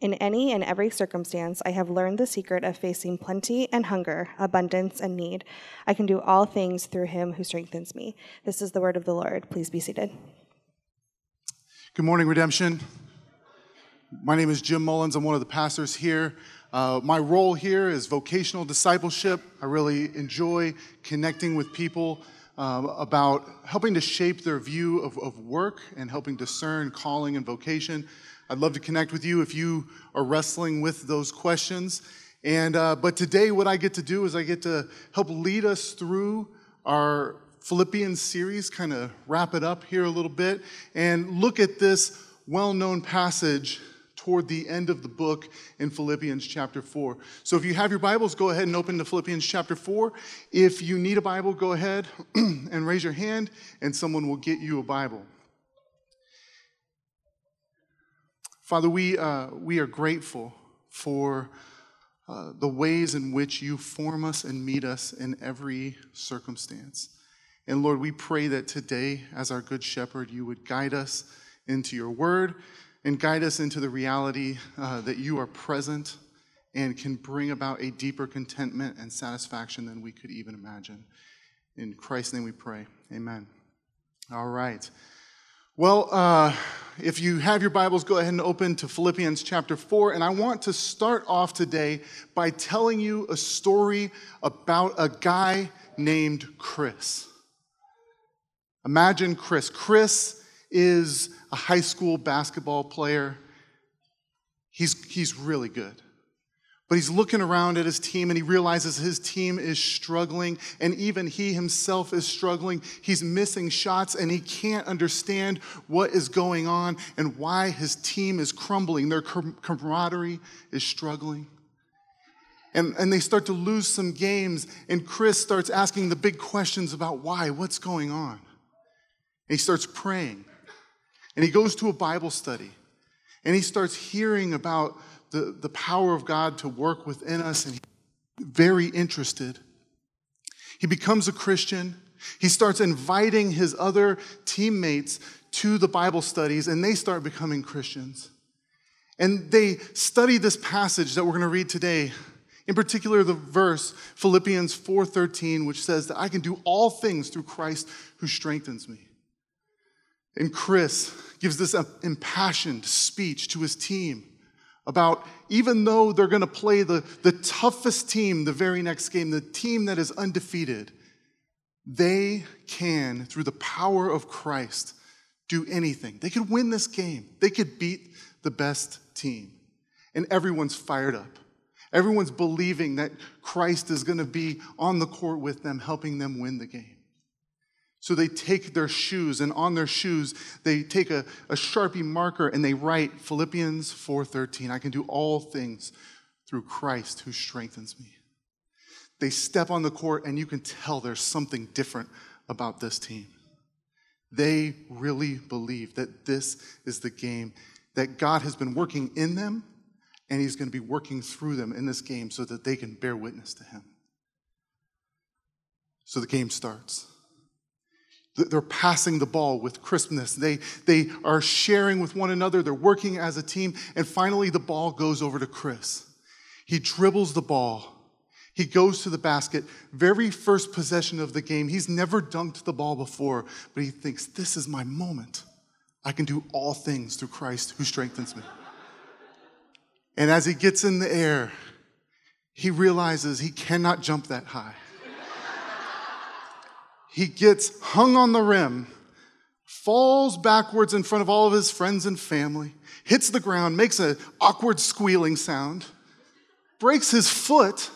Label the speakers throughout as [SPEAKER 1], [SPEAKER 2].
[SPEAKER 1] In any and every circumstance, I have learned the secret of facing plenty and hunger, abundance and need. I can do all things through him who strengthens me. This is the word of the Lord. Please be seated.
[SPEAKER 2] Good morning, Redemption. My name is Jim Mullins. I'm one of the pastors here. Uh, my role here is vocational discipleship. I really enjoy connecting with people um, about helping to shape their view of, of work and helping discern calling and vocation. I'd love to connect with you if you are wrestling with those questions. And uh, but today, what I get to do is I get to help lead us through our Philippians series, kind of wrap it up here a little bit, and look at this well-known passage toward the end of the book in Philippians chapter 4. So if you have your Bibles, go ahead and open to Philippians chapter 4. If you need a Bible, go ahead and raise your hand, and someone will get you a Bible. Father, we, uh, we are grateful for uh, the ways in which you form us and meet us in every circumstance. And Lord, we pray that today, as our good shepherd, you would guide us into your word and guide us into the reality uh, that you are present and can bring about a deeper contentment and satisfaction than we could even imagine. In Christ's name we pray. Amen. All right. Well, uh, if you have your Bibles, go ahead and open to Philippians chapter 4. And I want to start off today by telling you a story about a guy named Chris. Imagine Chris. Chris is a high school basketball player. He's, he's really good. But he's looking around at his team and he realizes his team is struggling, and even he himself is struggling. He's missing shots and he can't understand what is going on and why his team is crumbling. Their camaraderie is struggling. And, and they start to lose some games, and Chris starts asking the big questions about why, what's going on. And he starts praying, and he goes to a Bible study, and he starts hearing about the, the power of God to work within us, and he's very interested. He becomes a Christian. He starts inviting his other teammates to the Bible studies, and they start becoming Christians. And they study this passage that we're going to read today. In particular, the verse Philippians 4:13, which says that I can do all things through Christ who strengthens me. And Chris gives this uh, impassioned speech to his team about even though they're going to play the, the toughest team the very next game, the team that is undefeated, they can, through the power of Christ, do anything. They could win this game, they could beat the best team. And everyone's fired up. Everyone's believing that Christ is going to be on the court with them, helping them win the game. So they take their shoes, and on their shoes, they take a, a Sharpie marker and they write Philippians 4:13. I can do all things through Christ who strengthens me. They step on the court, and you can tell there's something different about this team. They really believe that this is the game that God has been working in them, and He's going to be working through them in this game so that they can bear witness to Him. So the game starts. They're passing the ball with crispness. They, they are sharing with one another. They're working as a team. And finally, the ball goes over to Chris. He dribbles the ball. He goes to the basket. Very first possession of the game. He's never dunked the ball before, but he thinks, This is my moment. I can do all things through Christ who strengthens me. And as he gets in the air, he realizes he cannot jump that high he gets hung on the rim, falls backwards in front of all of his friends and family, hits the ground, makes an awkward squealing sound, breaks his foot,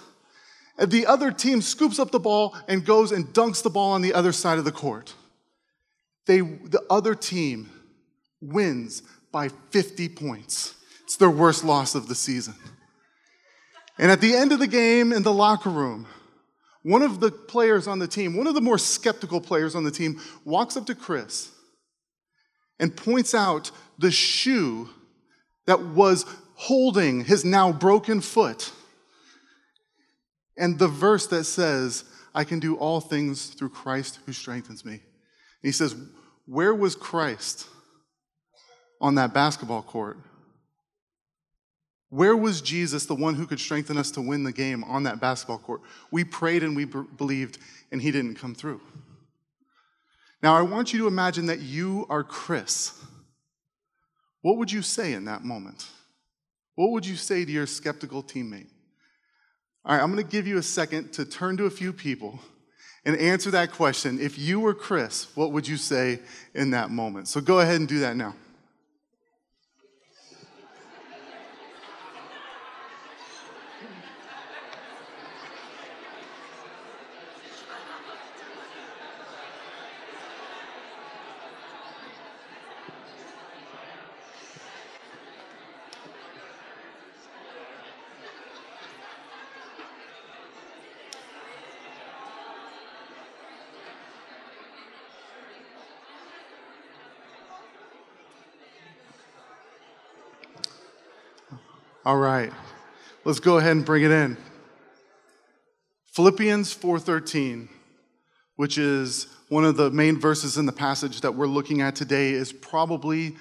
[SPEAKER 2] and the other team scoops up the ball and goes and dunks the ball on the other side of the court. They, the other team wins by 50 points. It's their worst loss of the season. And at the end of the game in the locker room, one of the players on the team, one of the more skeptical players on the team, walks up to Chris and points out the shoe that was holding his now broken foot and the verse that says, I can do all things through Christ who strengthens me. And he says, Where was Christ on that basketball court? Where was Jesus, the one who could strengthen us to win the game on that basketball court? We prayed and we b- believed, and he didn't come through. Now, I want you to imagine that you are Chris. What would you say in that moment? What would you say to your skeptical teammate? All right, I'm going to give you a second to turn to a few people and answer that question. If you were Chris, what would you say in that moment? So go ahead and do that now. All right. Let's go ahead and bring it in. Philippians 4:13, which is one of the main verses in the passage that we're looking at today is probably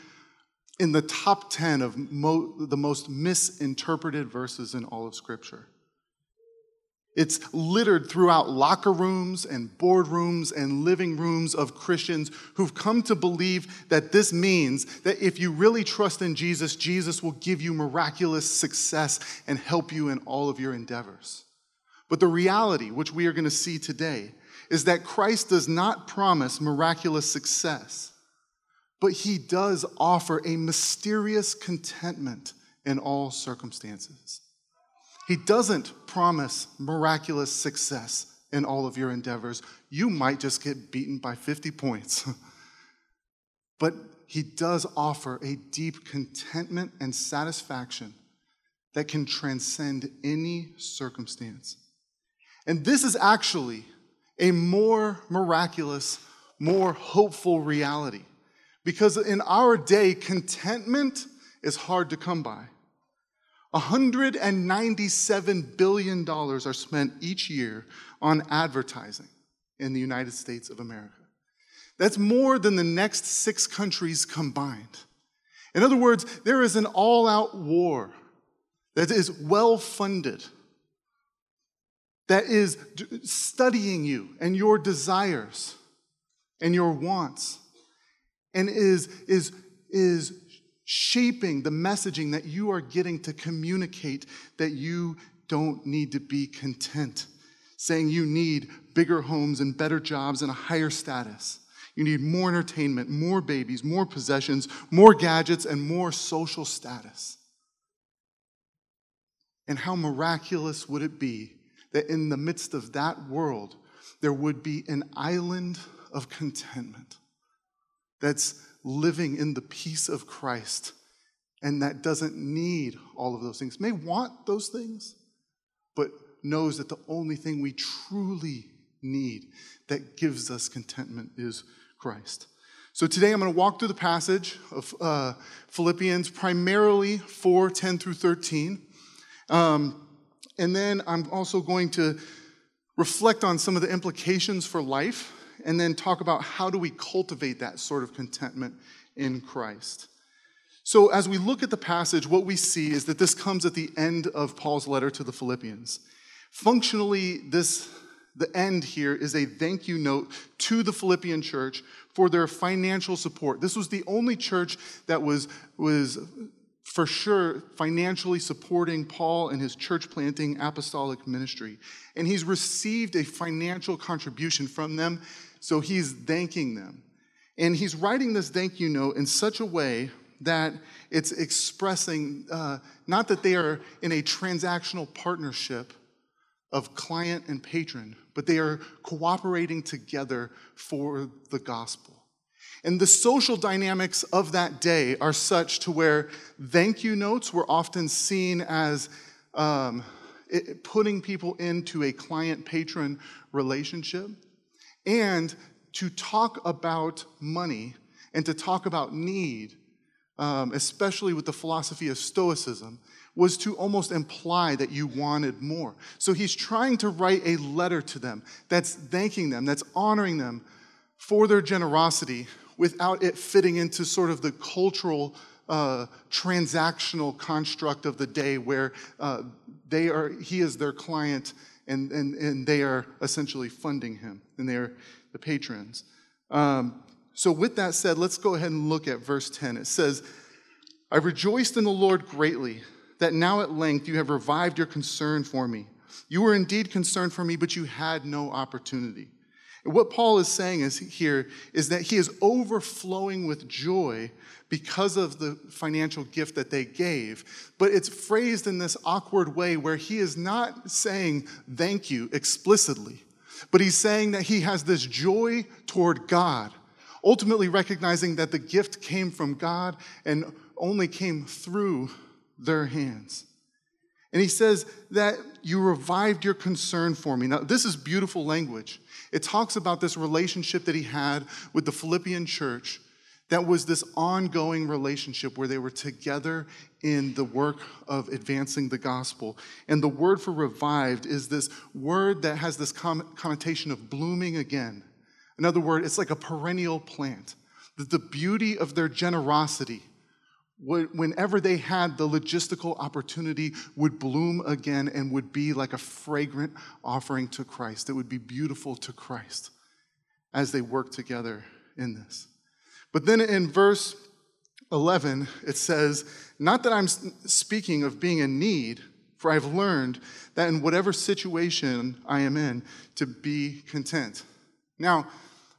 [SPEAKER 2] in the top 10 of mo- the most misinterpreted verses in all of scripture. It's littered throughout locker rooms and boardrooms and living rooms of Christians who've come to believe that this means that if you really trust in Jesus, Jesus will give you miraculous success and help you in all of your endeavors. But the reality, which we are going to see today, is that Christ does not promise miraculous success, but he does offer a mysterious contentment in all circumstances. He doesn't promise miraculous success in all of your endeavors. You might just get beaten by 50 points. but he does offer a deep contentment and satisfaction that can transcend any circumstance. And this is actually a more miraculous, more hopeful reality. Because in our day, contentment is hard to come by. $197 billion are spent each year on advertising in the United States of America. That's more than the next six countries combined. In other words, there is an all out war that is well funded, that is studying you and your desires and your wants, and is, is, is shaping the messaging that you are getting to communicate that you don't need to be content, saying you need bigger homes and better jobs and a higher status. You need more entertainment, more babies, more possessions, more gadgets, and more social status. And how miraculous would it be that in the midst of that world, there would be an island of contentment that's living in the peace of Christ and that doesn't need all of those things, may want those things, but knows that the only thing we truly need that gives us contentment is Christ. So today I'm going to walk through the passage of uh, Philippians, primarily 4 10 through 13. Um, and then I'm also going to reflect on some of the implications for life and then talk about how do we cultivate that sort of contentment in Christ. So, as we look at the passage, what we see is that this comes at the end of Paul's letter to the Philippians. Functionally, this the end here is a thank you note to the Philippian church for their financial support. This was the only church that was, was for sure financially supporting Paul and his church planting apostolic ministry. And he's received a financial contribution from them so he's thanking them. And he's writing this thank you note in such a way that it's expressing uh, not that they are in a transactional partnership of client and patron, but they are cooperating together for the gospel. And the social dynamics of that day are such to where thank you notes were often seen as um, it, putting people into a client patron relationship and to talk about money and to talk about need, um, especially with the philosophy of Stoicism, was to almost imply that you wanted more. So he's trying to write a letter to them that's thanking them, that's honoring them for their generosity without it fitting into sort of the cultural uh, transactional construct of the day where uh, they are, he is their client and, and, and they are essentially funding him and they are the patrons. Um, so, with that said, let's go ahead and look at verse 10. It says, I rejoiced in the Lord greatly that now at length you have revived your concern for me. You were indeed concerned for me, but you had no opportunity. What Paul is saying is here is that he is overflowing with joy because of the financial gift that they gave. But it's phrased in this awkward way where he is not saying thank you explicitly, but he's saying that he has this joy toward God, ultimately recognizing that the gift came from God and only came through their hands. And he says that you revived your concern for me. Now, this is beautiful language. It talks about this relationship that he had with the Philippian church that was this ongoing relationship where they were together in the work of advancing the gospel. And the word for revived is this word that has this connotation of blooming again. In other words, it's like a perennial plant. That the beauty of their generosity whenever they had the logistical opportunity, would bloom again and would be like a fragrant offering to Christ. It would be beautiful to Christ as they work together in this. But then in verse 11, it says, Not that I'm speaking of being in need, for I've learned that in whatever situation I am in, to be content. Now,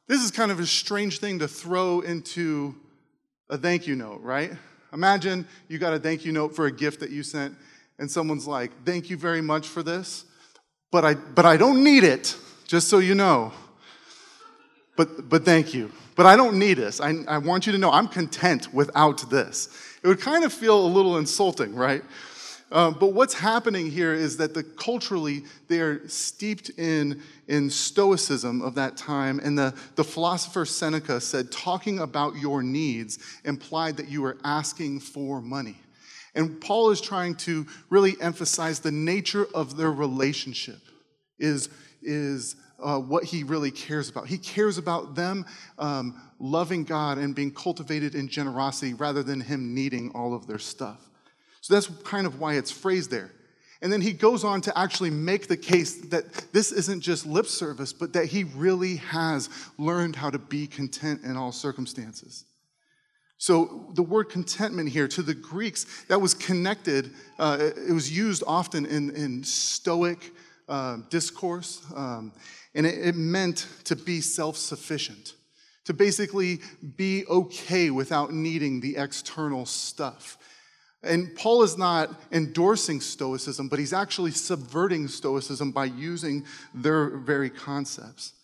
[SPEAKER 2] this is kind of a strange thing to throw into a thank you note, right? Imagine you got a thank you note for a gift that you sent, and someone's like, Thank you very much for this, but I, but I don't need it, just so you know. But, but thank you. But I don't need this. I, I want you to know I'm content without this. It would kind of feel a little insulting, right? Um, but what's happening here is that the culturally they are steeped in, in stoicism of that time. And the, the philosopher Seneca said, talking about your needs implied that you were asking for money. And Paul is trying to really emphasize the nature of their relationship is, is uh, what he really cares about. He cares about them um, loving God and being cultivated in generosity rather than him needing all of their stuff. So that's kind of why it's phrased there. And then he goes on to actually make the case that this isn't just lip service, but that he really has learned how to be content in all circumstances. So the word contentment here, to the Greeks, that was connected, uh, it was used often in, in Stoic uh, discourse, um, and it, it meant to be self sufficient, to basically be okay without needing the external stuff. And Paul is not endorsing Stoicism, but he's actually subverting Stoicism by using their very concepts.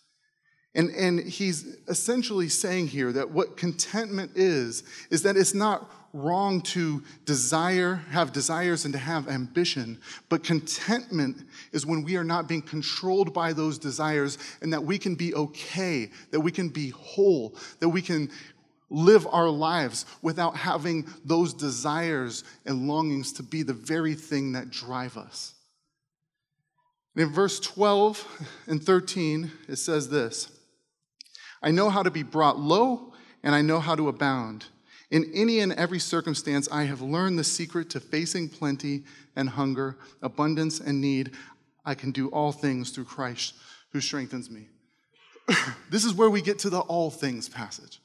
[SPEAKER 2] And, and he's essentially saying here that what contentment is, is that it's not wrong to desire, have desires, and to have ambition, but contentment is when we are not being controlled by those desires and that we can be okay, that we can be whole, that we can live our lives without having those desires and longings to be the very thing that drive us. And in verse 12 and 13, it says this I know how to be brought low, and I know how to abound. In any and every circumstance, I have learned the secret to facing plenty and hunger, abundance and need. I can do all things through Christ who strengthens me. this is where we get to the all things passage.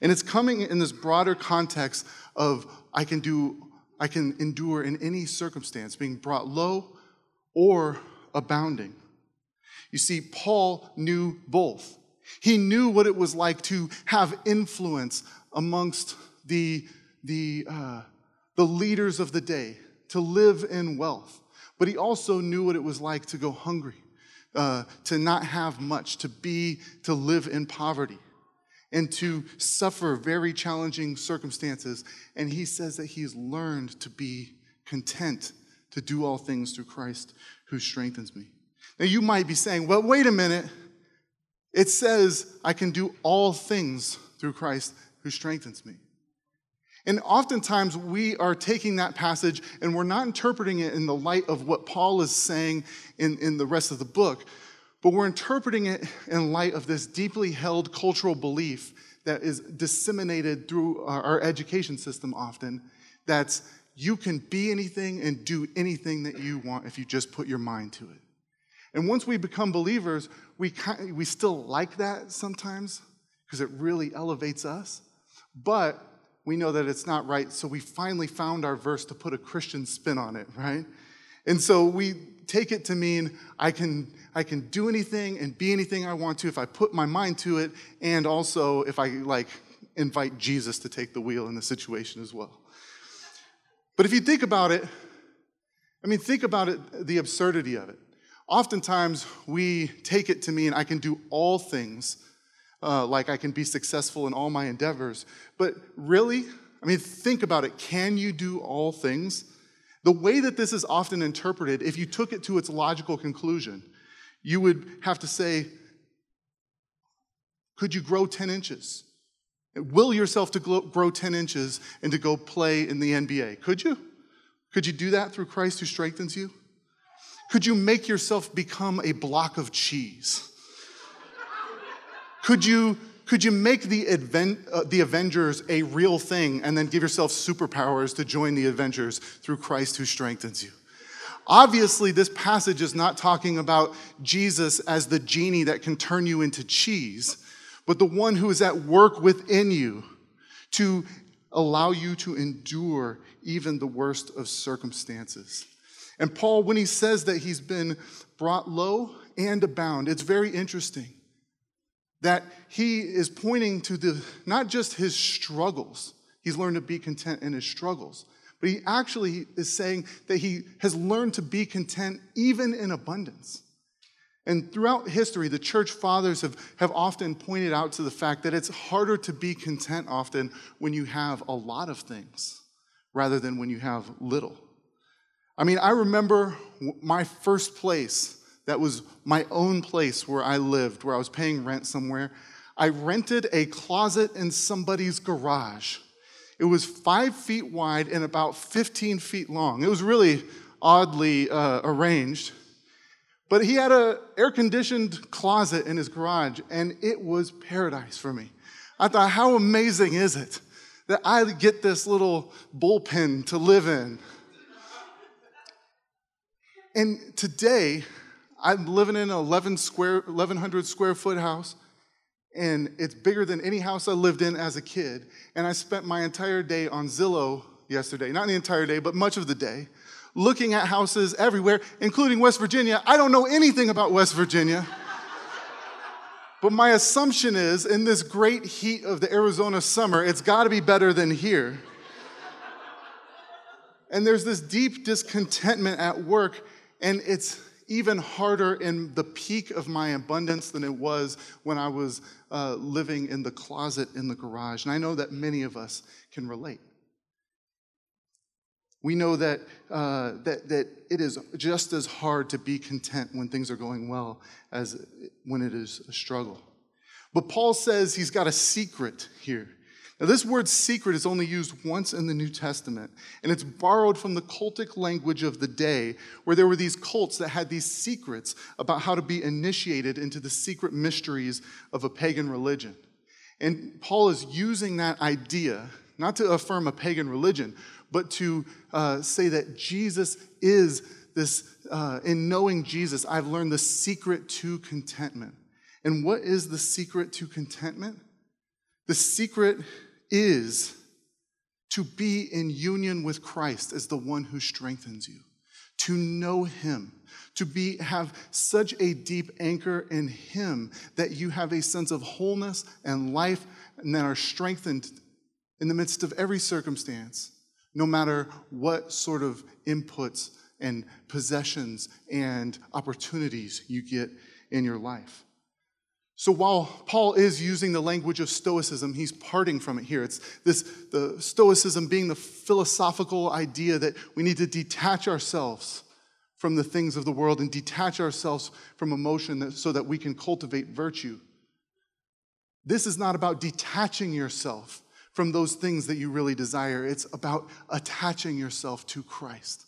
[SPEAKER 2] And it's coming in this broader context of I can do, I can endure in any circumstance, being brought low or abounding. You see, Paul knew both. He knew what it was like to have influence amongst the, the, uh, the leaders of the day, to live in wealth. But he also knew what it was like to go hungry, uh, to not have much, to be, to live in poverty and to suffer very challenging circumstances. And he says that he's learned to be content to do all things through Christ who strengthens me. Now, you might be saying, well, wait a minute. It says I can do all things through Christ who strengthens me. And oftentimes we are taking that passage and we're not interpreting it in the light of what Paul is saying in, in the rest of the book, but we're interpreting it in light of this deeply held cultural belief that is disseminated through our, education system often that's you can be anything and do anything that you want if you just put your mind to it. And once we become believers, we, we still like that sometimes because it really elevates us. But we know that it's not right, so we finally found our verse to put a Christian spin on it, right? And so we take it to mean I can, I can do anything and be anything I want to if I put my mind to it, and also if I like invite Jesus to take the wheel in the situation as well. But if you think about it, I mean, think about it, the absurdity of it. Oftentimes, we take it to mean I can do all things uh, like I can be successful in all my endeavors. But really, I mean, think about it. Can you do all things? The way that this is often interpreted, if you took it to its logical conclusion, you would have to say, could you grow 10 inches? Will yourself to grow 10 inches and to go play in the NBA? Could you? Could you do that through Christ who strengthens you? Could you make yourself become a block of cheese? Could you, could you make the, advent, uh, the Avengers a real thing and then give yourself superpowers to join the Avengers through Christ who strengthens you? Obviously, this passage is not talking about Jesus as the genie that can turn you into cheese, but the one who is at work within you to allow you to endure even the worst of circumstances. And Paul, when he says that he's been brought low and abound, it's very interesting that he is pointing to the not just his struggles he's learned to be content in his struggles but he actually is saying that he has learned to be content even in abundance. And throughout history the church fathers have, have often pointed out to the fact that it's harder to be content often when you have a lot of things rather than when you have little. I mean i remember my first place that was my own place where I lived, where I was paying rent somewhere. I rented a closet in somebody's garage. It was five feet wide and about 15 feet long. It was really oddly uh, arranged. But he had an air conditioned closet in his garage, and it was paradise for me. I thought, how amazing is it that I get this little bullpen to live in? And today, I'm living in an 11 square, 1,100 square foot house, and it's bigger than any house I lived in as a kid. And I spent my entire day on Zillow yesterday, not the entire day, but much of the day, looking at houses everywhere, including West Virginia. I don't know anything about West Virginia. but my assumption is in this great heat of the Arizona summer, it's got to be better than here. and there's this deep discontentment at work, and it's even harder in the peak of my abundance than it was when I was uh, living in the closet in the garage. And I know that many of us can relate. We know that, uh, that, that it is just as hard to be content when things are going well as when it is a struggle. But Paul says he's got a secret here. Now, this word secret is only used once in the New Testament, and it's borrowed from the cultic language of the day, where there were these cults that had these secrets about how to be initiated into the secret mysteries of a pagan religion. And Paul is using that idea, not to affirm a pagan religion, but to uh, say that Jesus is this, uh, in knowing Jesus, I've learned the secret to contentment. And what is the secret to contentment? The secret is to be in union with Christ as the one who strengthens you, to know Him, to be, have such a deep anchor in Him that you have a sense of wholeness and life and that are strengthened in the midst of every circumstance, no matter what sort of inputs and possessions and opportunities you get in your life. So while Paul is using the language of Stoicism, he's parting from it here. It's this the Stoicism being the philosophical idea that we need to detach ourselves from the things of the world and detach ourselves from emotion so that we can cultivate virtue. This is not about detaching yourself from those things that you really desire, it's about attaching yourself to Christ.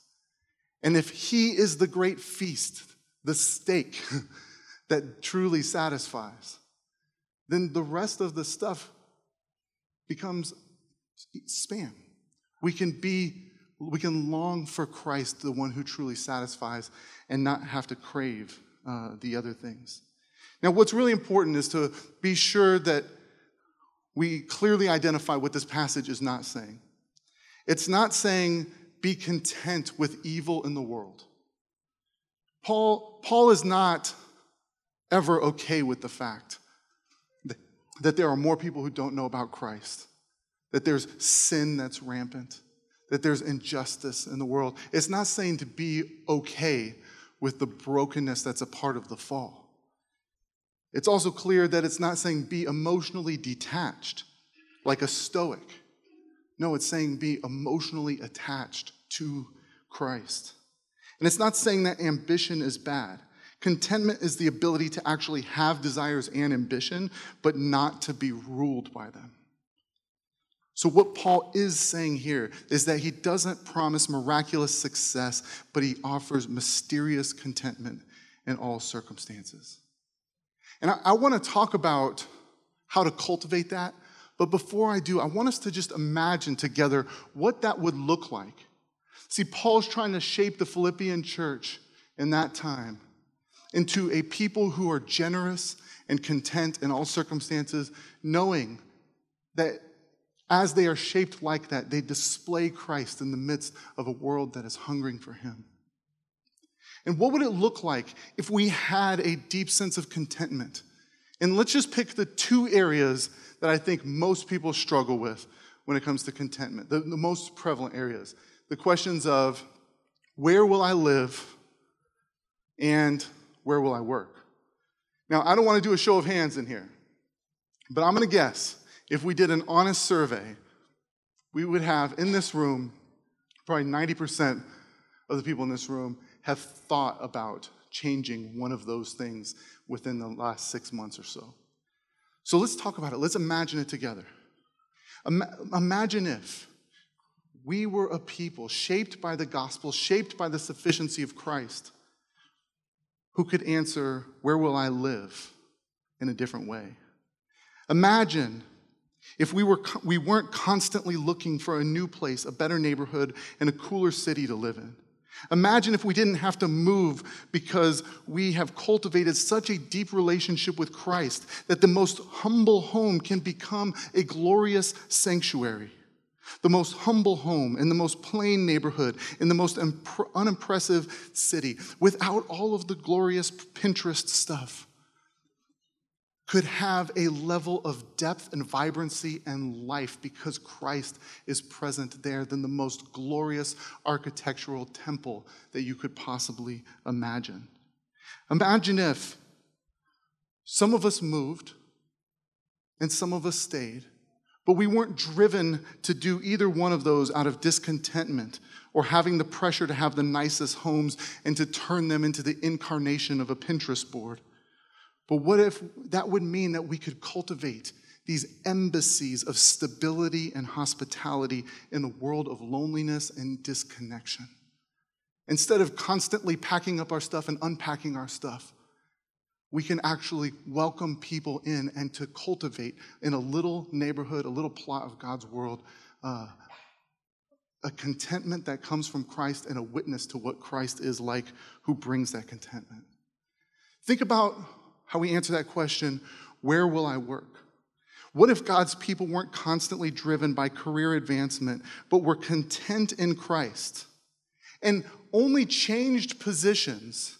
[SPEAKER 2] And if He is the great feast, the steak that truly satisfies, then the rest of the stuff becomes spam. We can be we can long for Christ, the one who truly satisfies, and not have to crave uh, the other things. Now, what's really important is to be sure that we clearly identify what this passage is not saying. It's not saying be content with evil in the world. Paul, Paul is not ever okay with the fact that, there are more people who don't know about Christ, that there's sin that's rampant that there's injustice in the world. It's not saying to be okay with the brokenness that's a part of the fall. It's also clear that it's not saying be emotionally detached like a stoic. No, it's saying be emotionally attached to Christ. And it's not saying that ambition is bad. Contentment is the ability to actually have desires and ambition, but not to be ruled by them. So, what Paul is saying here is that he doesn't promise miraculous success, but he offers mysterious contentment in all circumstances. And I, I want to talk about how to cultivate that. But before I do, I want us to just imagine together what that would look like. See, Paul's trying to shape the Philippian church in that time into a people who are generous and content in all circumstances, knowing that as they are shaped like that, they display Christ in the midst of a world that is hungering for Him. And what would it look like if we had a deep sense of contentment? And let's just pick the two areas that I think most people struggle with when it comes to contentment, the, the most prevalent areas. The questions of where will I live and where will I work? Now, I don't want to do a show of hands in here, but I'm going to guess if we did an honest survey, we would have in this room, probably 90% of the people in this room have thought about changing one of those things within the last six months or so. So let's talk about it. Let's imagine it together. Imagine if we were a people shaped by the gospel, shaped by the sufficiency of Christ, who could answer, Where will I live? in a different way. Imagine if we, were, we weren't constantly looking for a new place, a better neighborhood, and a cooler city to live in. Imagine if we didn't have to move because we have cultivated such a deep relationship with Christ that the most humble home can become a glorious sanctuary. The most humble home in the most plain neighborhood, in the most unimpressive city, without all of the glorious Pinterest stuff could have a level of depth and vibrancy and life because Christ is present there than the most glorious architectural temple that you could possibly imagine. Imagine if some of us moved and some of us stayed, but we weren't driven to do either one of those out of discontentment or having the pressure to have the nicest homes and to turn them into the incarnation of a Pinterest board. But what if that would mean that we could cultivate these embassies of stability and hospitality in a world of loneliness and disconnection? Instead of constantly packing up our stuff and unpacking our stuff, we can actually welcome people in and to cultivate in a little neighborhood, a little plot of God's world, uh, a contentment that comes from Christ and a witness to what Christ is like who brings that contentment. Think about how we answer that question where will I work? What if God's people weren't constantly driven by career advancement, but were content in Christ and only changed positions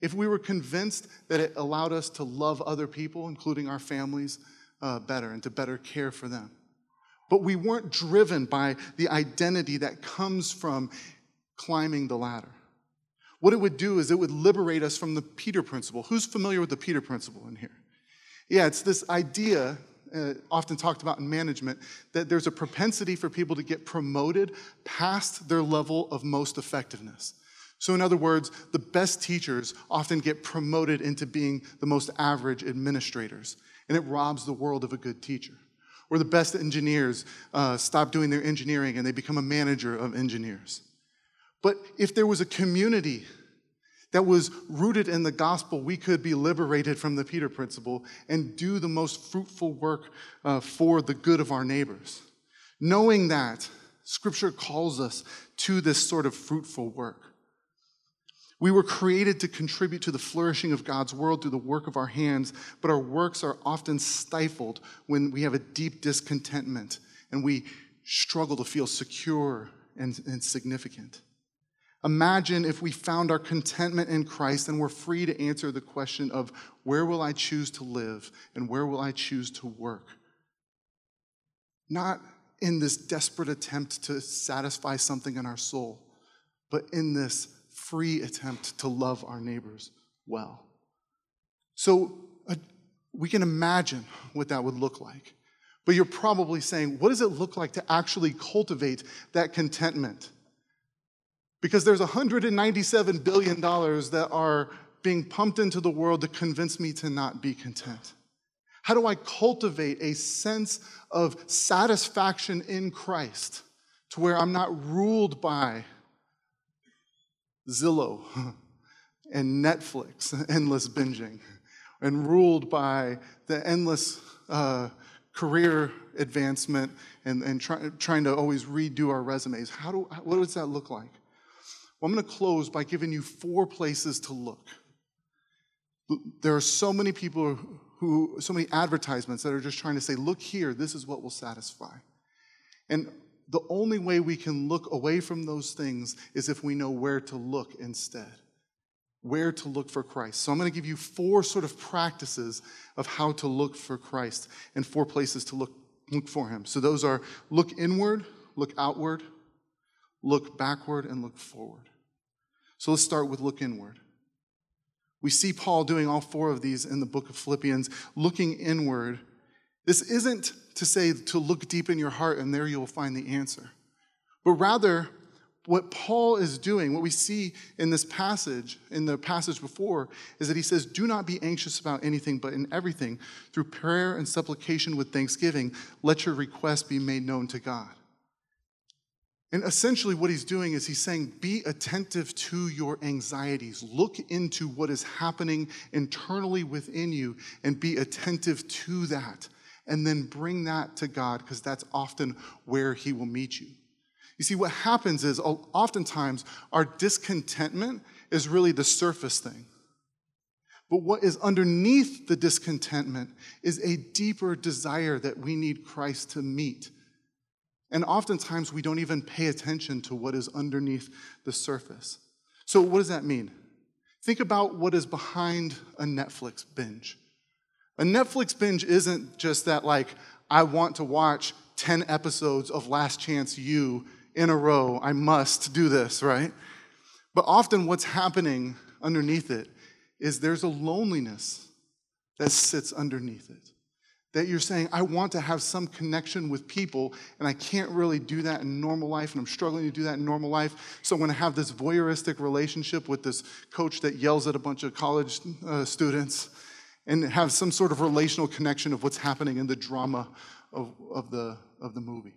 [SPEAKER 2] if we were convinced that it allowed us to love other people, including our families, uh, better and to better care for them? But we weren't driven by the identity that comes from climbing the ladder. What it would do is it would liberate us from the Peter principle. Who's familiar with the Peter principle in here? Yeah, it's this idea, uh, often talked about in management, that there's a propensity for people to get promoted past their level of most effectiveness. So, in other words, the best teachers often get promoted into being the most average administrators, and it robs the world of a good teacher. Or the best engineers uh, stop doing their engineering and they become a manager of engineers. But if there was a community that was rooted in the gospel, we could be liberated from the Peter principle and do the most fruitful work uh, for the good of our neighbors. Knowing that, Scripture calls us to this sort of fruitful work. We were created to contribute to the flourishing of God's world through the work of our hands, but our works are often stifled when we have a deep discontentment and we struggle to feel secure and, and significant. Imagine if we found our contentment in Christ and were free to answer the question of where will I choose to live and where will I choose to work? Not in this desperate attempt to satisfy something in our soul, but in this free attempt to love our neighbors well. So uh, we can imagine what that would look like. But you're probably saying, what does it look like to actually cultivate that contentment? Because there's $197 billion that are being pumped into the world to convince me to not be content. How do I cultivate a sense of satisfaction in Christ to where I'm not ruled by Zillow and Netflix, endless binging, and ruled by the endless uh, career advancement and, and try, trying to always redo our resumes. How do, what does that look like? Well, I'm going to close by giving you four places to look. There are so many people who, so many advertisements that are just trying to say, look here, this is what will satisfy. And the only way we can look away from those things is if we know where to look instead. Where to look for Christ. So I'm going to give you four sort of practices of how to look for Christ and four places to look, look for Him. So those are look inward, look outward, look backward, and look forward. So let's start with look inward. We see Paul doing all four of these in the book of Philippians, looking inward. This isn't to say to look deep in your heart and there you'll find the answer. But rather, what Paul is doing, what we see in this passage, in the passage before, is that he says, Do not be anxious about anything, but in everything, through prayer and supplication with thanksgiving, let your requests be made known to God. And essentially, what he's doing is he's saying, Be attentive to your anxieties. Look into what is happening internally within you and be attentive to that and then bring that to God because that's often where He will meet you. You see, what happens is oftentimes our discontentment is really the surface thing. But what is underneath the discontentment is a deeper desire that we need Christ to meet. And oftentimes we don't even pay attention to what is underneath the surface. So, what does that mean? Think about what is behind a Netflix binge. A Netflix binge isn't just that, like, I want to watch 10 episodes of Last Chance U in a row. I must do this, right? But often what's happening underneath it is there's a loneliness that sits underneath it. That you're saying, I want to have some connection with people, and I can't really do that in normal life, and I'm struggling to do that in normal life. So I'm to have this voyeuristic relationship with this coach that yells at a bunch of college uh, students and have some sort of relational connection of what's happening in the drama of, of, the, of the movie.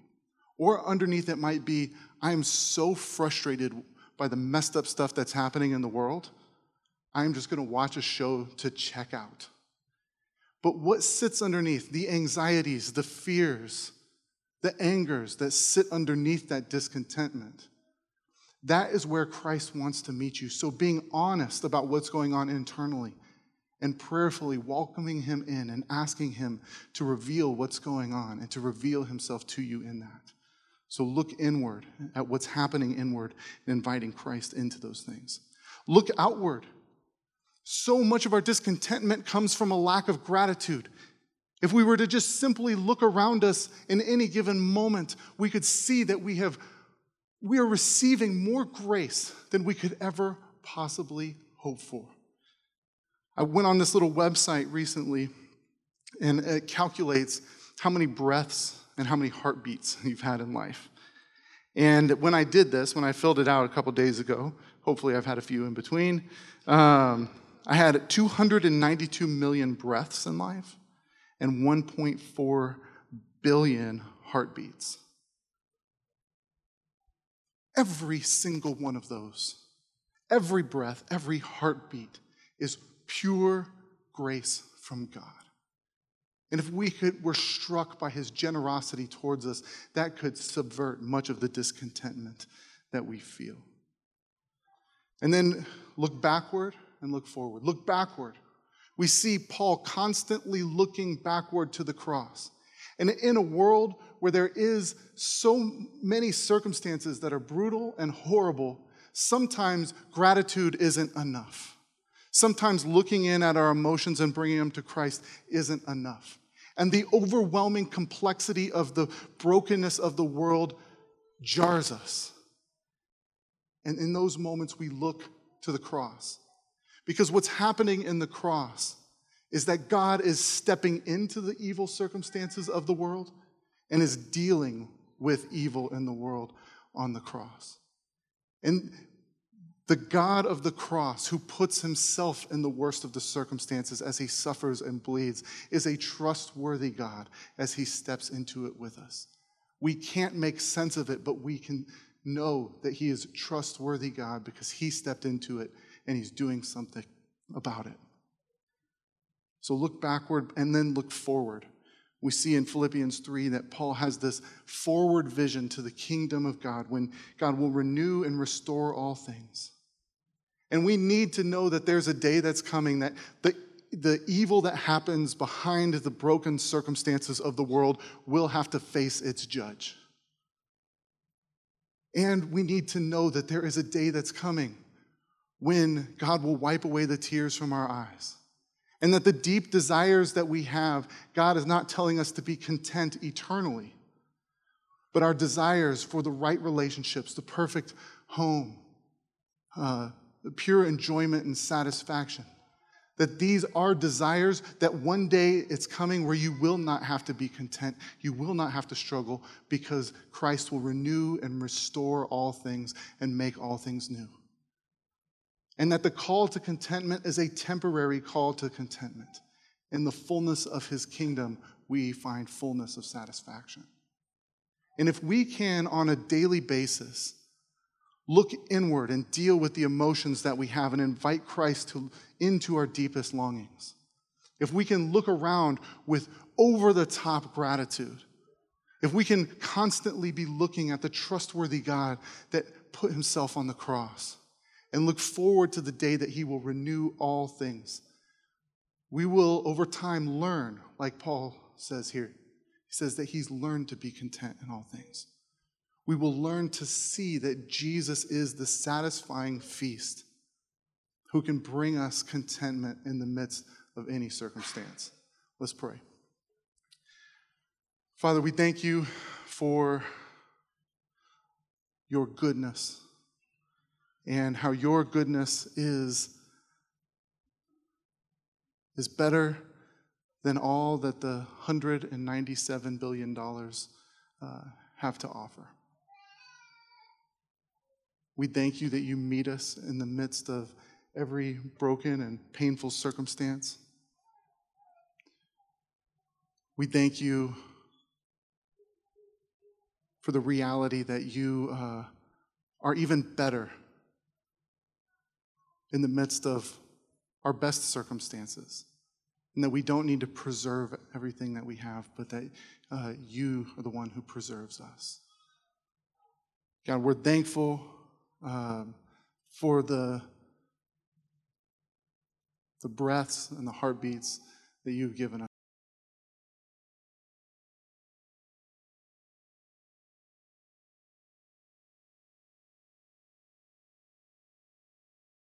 [SPEAKER 2] Or underneath it might be, I am so frustrated by the messed up stuff that's happening in the world, I'm just to watch a show to check out. But what sits underneath the anxieties, the fears, the angers that sit underneath that discontentment? That is where Christ wants to meet you. So, being honest about what's going on internally and prayerfully welcoming him in and asking him to reveal what's going on and to reveal himself to you in that. So look inward at what's happening inward and inviting Christ into those things. Look outward. So much of our discontentment comes from a lack of gratitude. If we were to just simply look around us in any given moment, we could see that we have we are receiving more grace than we could ever possibly hope for. I went on this little website recently, and it calculates how many breaths and how many heartbeats you've had in life. And when I did this, when I filled it out a couple days ago, hopefully I've had a few in between, um, I had 292 million breaths in life and 1.4 billion heartbeats. Every single one of those, every breath, every heartbeat is pure grace from God. And if we could, were struck by his generosity towards us, that could subvert much of the discontentment that we feel. And then look backward and look forward. Look backward. We see Paul constantly looking backward to the cross. And in a world where there is so many circumstances that are brutal and horrible, sometimes gratitude isn't enough. Sometimes looking in at our emotions and bringing them to Christ isn't enough. And the overwhelming complexity of the brokenness of the world jars us. And in those moments, we look to the cross. Because what's happening in the cross is that God is stepping into the evil circumstances of the world and is dealing with evil in the world on the cross. And the God of the cross, who puts himself in the worst of the circumstances as he suffers and bleeds, is a trustworthy God as he steps into it with us. We can't make sense of it, but we can know that he is trustworthy God because he stepped into it and he's doing something about it. So look backward and then look forward. We see in Philippians 3 that Paul has this forward vision to the kingdom of God when God will renew and restore all things. And we need to know that there's a day that's coming that the, the evil that happens behind the broken circumstances of the world will have to face its judge. And we need to know that there is a day that's coming when God will wipe away the tears from our eyes and that the deep desires that we have, God is not telling us to be content eternally, but our desires for the right relationships, the perfect home, uh, pure enjoyment and satisfaction. That these are desires that one day it's coming where you will not have to be content. You will not have to struggle because Christ will renew and restore all things and make all things new and that the call to contentment is a temporary call to contentment. In the fullness of his kingdom, we find fullness of satisfaction. And if we can, on a daily basis, look inward and deal with the emotions that we have and invite Christ to, into our deepest longings, if we can look around with over the top gratitude, if we can constantly be looking at the trustworthy God that put himself on the cross, and look forward to the day that He will renew all things. We will, over time, learn, like Paul says here. He says that He's learned to be content in all things. We will learn to see that Jesus is the satisfying feast who can bring us contentment in the midst of any circumstance. Let's pray. Father, we thank you for your goodness and how your goodness is, is better than all that the $197 billion uh, have to offer. We thank you that you meet us in the midst of every broken and painful circumstance. We thank you for the reality that you uh, are even better in the midst of our best circumstances. And that we don't need to preserve everything that we have, but that uh, you are the one who preserves us. God, we're thankful um, for the, the breaths and the heartbeats that you've given us.